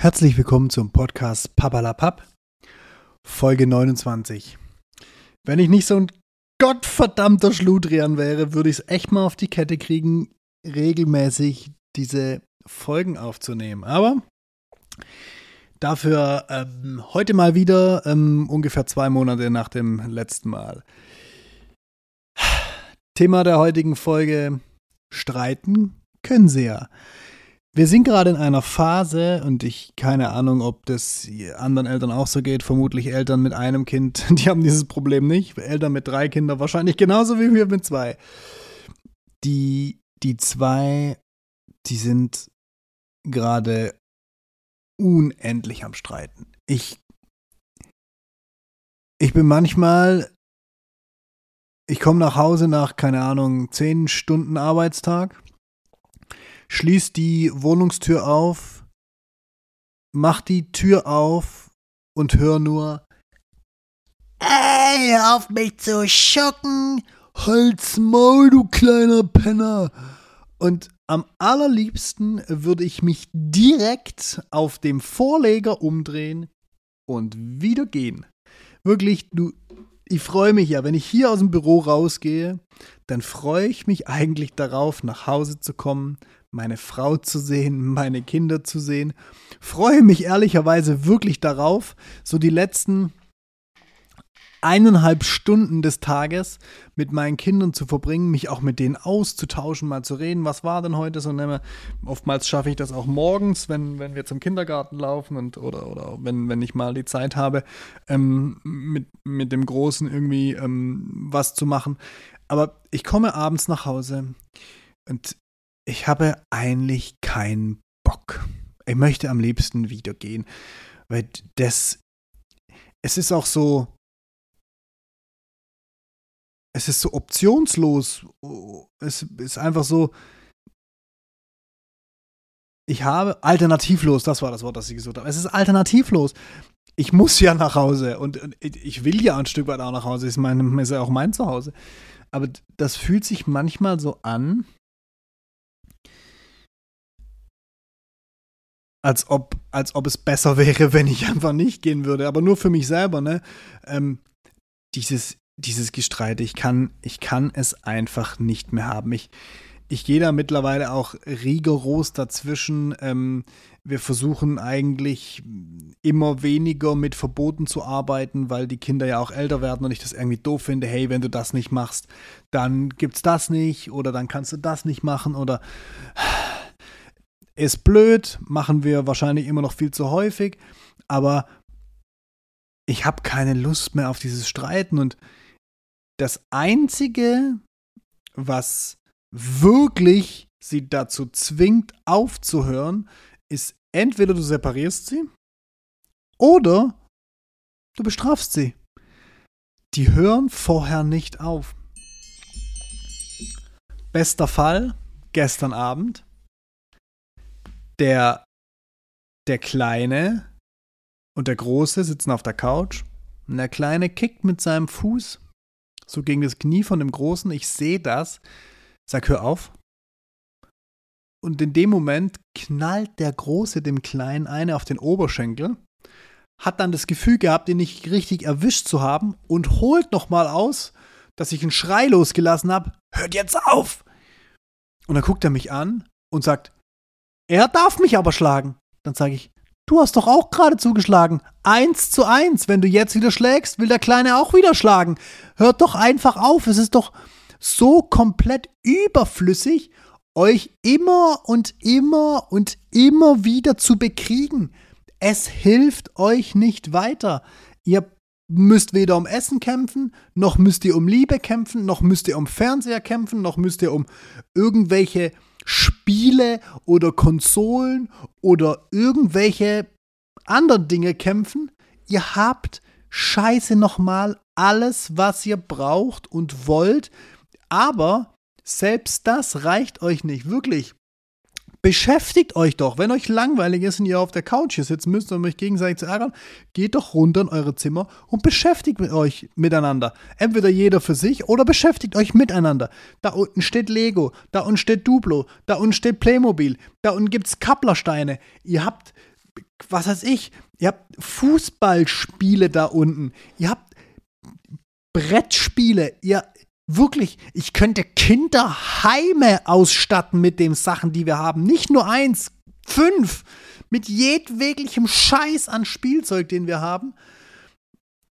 Herzlich willkommen zum Podcast Papalapap, Folge 29. Wenn ich nicht so ein gottverdammter Schludrian wäre, würde ich es echt mal auf die Kette kriegen, regelmäßig diese Folgen aufzunehmen. Aber dafür ähm, heute mal wieder ähm, ungefähr zwei Monate nach dem letzten Mal. Thema der heutigen Folge: Streiten können Sie ja. Wir sind gerade in einer Phase und ich keine Ahnung, ob das anderen Eltern auch so geht. Vermutlich Eltern mit einem Kind, die haben dieses Problem nicht. Eltern mit drei Kindern wahrscheinlich genauso wie wir mit zwei. Die, die zwei, die sind gerade unendlich am Streiten. Ich, ich bin manchmal, ich komme nach Hause nach, keine Ahnung, zehn Stunden Arbeitstag schließ die Wohnungstür auf, mach die Tür auf und hör nur Ey, auf mich zu schocken! Halt's Maul, du kleiner Penner! Und am allerliebsten würde ich mich direkt auf dem Vorleger umdrehen und wieder gehen. Wirklich, du, ich freue mich ja, wenn ich hier aus dem Büro rausgehe, dann freue ich mich eigentlich darauf, nach Hause zu kommen, meine Frau zu sehen, meine Kinder zu sehen. Freue mich ehrlicherweise wirklich darauf, so die letzten eineinhalb Stunden des Tages mit meinen Kindern zu verbringen, mich auch mit denen auszutauschen, mal zu reden, was war denn heute so. Ne, oftmals schaffe ich das auch morgens, wenn, wenn wir zum Kindergarten laufen und oder, oder wenn, wenn ich mal die Zeit habe, ähm, mit, mit dem Großen irgendwie ähm, was zu machen. Aber ich komme abends nach Hause und ich habe eigentlich keinen Bock. Ich möchte am liebsten wieder gehen, weil das, es ist auch so, es ist so optionslos. Es ist einfach so, ich habe alternativlos, das war das Wort, das ich gesucht habe. Es ist alternativlos. Ich muss ja nach Hause und ich will ja ein Stück weit auch nach Hause. Ich meine, ist ja auch mein Zuhause. Aber das fühlt sich manchmal so an, als ob, als ob es besser wäre, wenn ich einfach nicht gehen würde. Aber nur für mich selber, ne? Ähm, dieses, dieses Gestreite, ich kann, ich kann es einfach nicht mehr haben. Ich, ich gehe da mittlerweile auch rigoros dazwischen. Ähm, wir versuchen eigentlich immer weniger mit Verboten zu arbeiten, weil die Kinder ja auch älter werden und ich das irgendwie doof finde. Hey, wenn du das nicht machst, dann gibt's das nicht oder dann kannst du das nicht machen oder ist blöd, machen wir wahrscheinlich immer noch viel zu häufig, aber ich habe keine Lust mehr auf dieses Streiten und das Einzige, was wirklich sie dazu zwingt, aufzuhören, ist entweder du separierst sie oder du bestrafst sie. Die hören vorher nicht auf. Bester Fall, gestern Abend der, der Kleine und der Große sitzen auf der Couch und der Kleine kickt mit seinem Fuß so gegen das Knie von dem Großen. Ich sehe das. Sag, hör auf. Und in dem Moment knallt der Große dem Kleinen eine auf den Oberschenkel, hat dann das Gefühl gehabt, ihn nicht richtig erwischt zu haben und holt nochmal aus, dass ich einen Schrei losgelassen habe. Hört jetzt auf! Und dann guckt er mich an und sagt, er darf mich aber schlagen. Dann sage ich, du hast doch auch gerade zugeschlagen. Eins zu eins. Wenn du jetzt wieder schlägst, will der Kleine auch wieder schlagen. Hört doch einfach auf. Es ist doch so komplett überflüssig, euch immer und immer und immer wieder zu bekriegen. Es hilft euch nicht weiter. Ihr müsst weder um Essen kämpfen, noch müsst ihr um Liebe kämpfen, noch müsst ihr um Fernseher kämpfen, noch müsst ihr um irgendwelche Spiele oder Konsolen oder irgendwelche anderen Dinge kämpfen. Ihr habt scheiße nochmal alles, was ihr braucht und wollt. Aber selbst das reicht euch nicht. Wirklich. Beschäftigt euch doch. Wenn euch langweilig ist und ihr auf der Couch hier sitzen müsst, um euch gegenseitig zu ärgern, geht doch runter in eure Zimmer und beschäftigt euch miteinander. Entweder jeder für sich oder beschäftigt euch miteinander. Da unten steht Lego, da unten steht Duplo, da unten steht Playmobil, da unten gibt es Kapplersteine. Ihr habt was weiß ich, ihr habt Fußballspiele da unten, ihr habt Brettspiele, ihr wirklich, ich könnte Kinderheime ausstatten mit den Sachen, die wir haben. Nicht nur eins, fünf. Mit jedweglichem Scheiß an Spielzeug, den wir haben.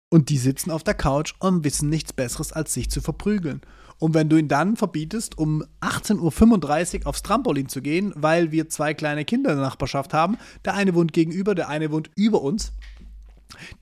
Und die sitzen auf der Couch und wissen nichts Besseres, als sich zu verprügeln. Und wenn du ihn dann verbietest, um 18.35 Uhr aufs Trampolin zu gehen, weil wir zwei kleine Kinder in der Nachbarschaft haben, der eine wohnt gegenüber, der eine wohnt über uns,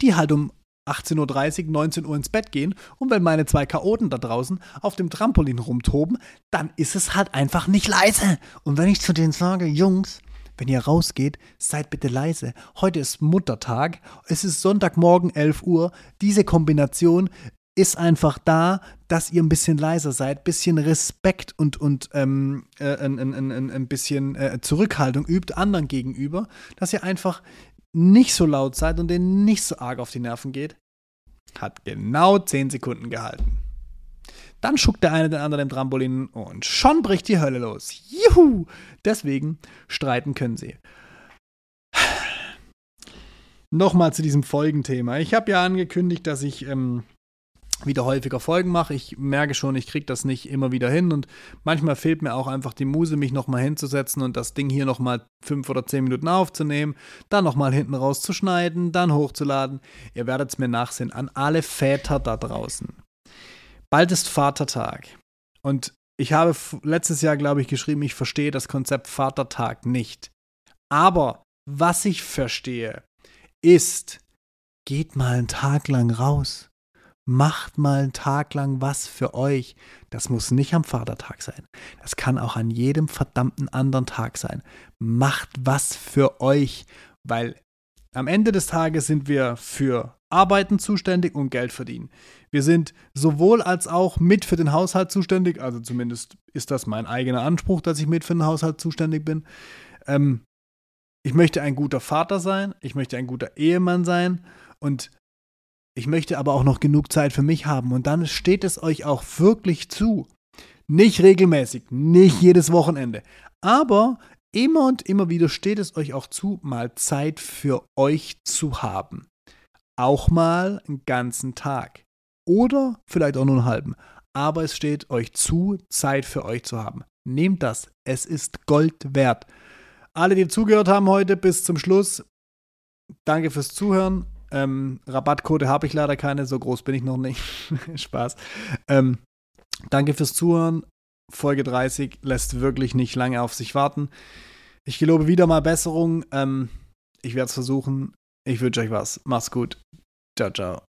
die halt um 18.30 Uhr, 19 Uhr ins Bett gehen und wenn meine zwei Chaoten da draußen auf dem Trampolin rumtoben, dann ist es halt einfach nicht leise. Und wenn ich zu denen sage, Jungs, wenn ihr rausgeht, seid bitte leise. Heute ist Muttertag, es ist Sonntagmorgen 11 Uhr. Diese Kombination ist einfach da, dass ihr ein bisschen leiser seid, ein bisschen Respekt und, und ähm, äh, ein, ein, ein, ein bisschen äh, Zurückhaltung übt anderen gegenüber, dass ihr einfach nicht so laut seid und denen nicht so arg auf die Nerven geht. Hat genau 10 Sekunden gehalten. Dann schuckt der eine den anderen im Trampolin und schon bricht die Hölle los. Juhu! Deswegen streiten können sie. Nochmal zu diesem Folgenthema. Ich habe ja angekündigt, dass ich ähm, wieder häufiger Folgen mache. Ich merke schon, ich kriege das nicht immer wieder hin und manchmal fehlt mir auch einfach die Muse, mich nochmal hinzusetzen und das Ding hier nochmal fünf oder zehn Minuten aufzunehmen, dann nochmal hinten rauszuschneiden, dann hochzuladen. Ihr werdet es mir nachsehen an alle Väter da draußen. Bald ist Vatertag und ich habe letztes Jahr, glaube ich, geschrieben, ich verstehe das Konzept Vatertag nicht. Aber was ich verstehe, ist, geht mal einen Tag lang raus Macht mal einen Tag lang was für euch. Das muss nicht am Vatertag sein. Das kann auch an jedem verdammten anderen Tag sein. Macht was für euch, weil am Ende des Tages sind wir für Arbeiten zuständig und Geld verdienen. Wir sind sowohl als auch mit für den Haushalt zuständig, also zumindest ist das mein eigener Anspruch, dass ich mit für den Haushalt zuständig bin. Ähm, ich möchte ein guter Vater sein, ich möchte ein guter Ehemann sein und ich möchte aber auch noch genug Zeit für mich haben und dann steht es euch auch wirklich zu. Nicht regelmäßig, nicht jedes Wochenende, aber immer und immer wieder steht es euch auch zu, mal Zeit für euch zu haben. Auch mal einen ganzen Tag oder vielleicht auch nur einen halben. Aber es steht euch zu, Zeit für euch zu haben. Nehmt das, es ist Gold wert. Alle, die zugehört haben heute bis zum Schluss, danke fürs Zuhören ähm, Rabattcode habe ich leider keine, so groß bin ich noch nicht. Spaß. Ähm, danke fürs Zuhören. Folge 30 lässt wirklich nicht lange auf sich warten. Ich gelobe wieder mal Besserung. Ähm, ich werde es versuchen. Ich wünsche euch was. Macht's gut. Ciao, ciao.